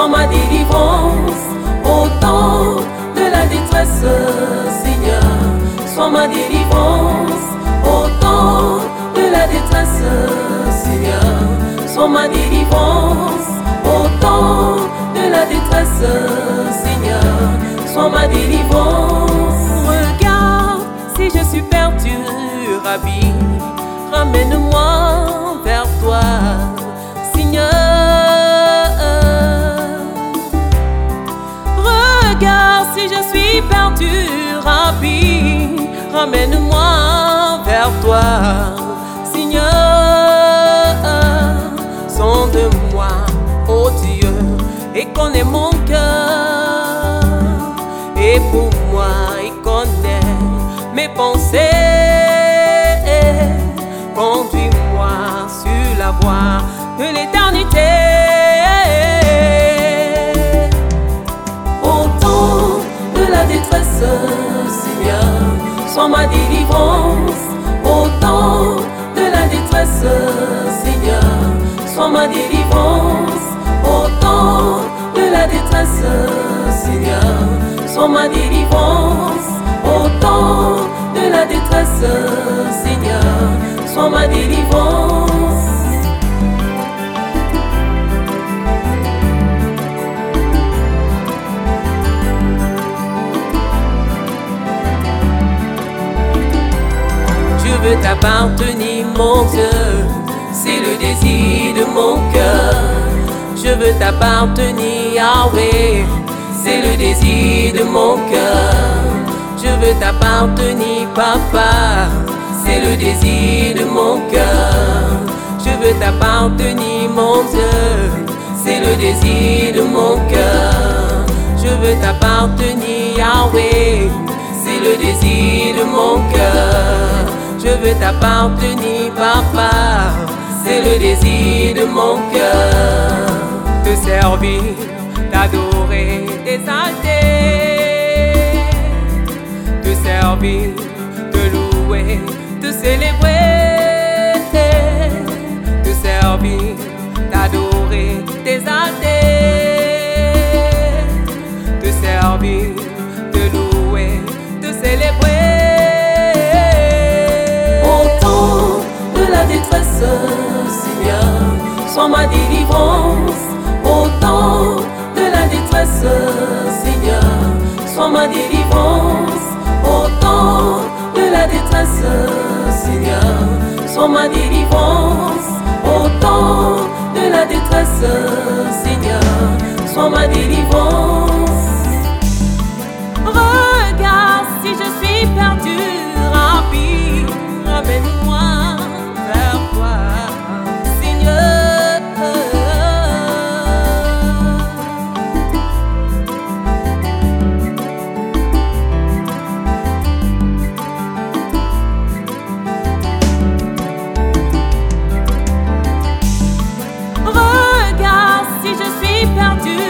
sois ma délivrance. Au temps de la détresse, Seigneur, sois ma délivrance. Ramène-moi vers toi, Seigneur. Regarde si je suis perdu, Rabbi, ramène-moi vers toi, Seigneur. Sonde-moi, oh Dieu, et connais mon cœur. Et pour moi, il connaît mes pensées. L'éternité. Au temps de la détresse, Seigneur, sois ma délivrance. Au temps de la détresse, Seigneur, sois ma délivrance. Au temps de la détresse, Seigneur, sois ma délivrance. Au temps de la détresse, Seigneur, sois ma délivrance. Veux t'appartenir, mon Dieu, c'est le désir de mon cœur. Je veux t'appartenir, Yahweh, c'est le désir de mon cœur. Je veux t'appartenir, Papa, c'est le désir de mon cœur. Je veux t'appartenir, mon Dieu, c'est le désir de mon cœur. Je veux t'appartenir, Veux t'appartenir, papa, c'est le désir de mon cœur. Te servir, t'adorer, t'exalter. Te servir, te louer, te célébrer. Te servir, t'adorer, t'exalter. Sois ma délivrance. Au temps de la détresse, Seigneur, sois ma délivrance. Au temps de la détresse, Seigneur, sois ma délivrance. Au temps de la détresse, Seigneur, sois ma délivrance. perdu.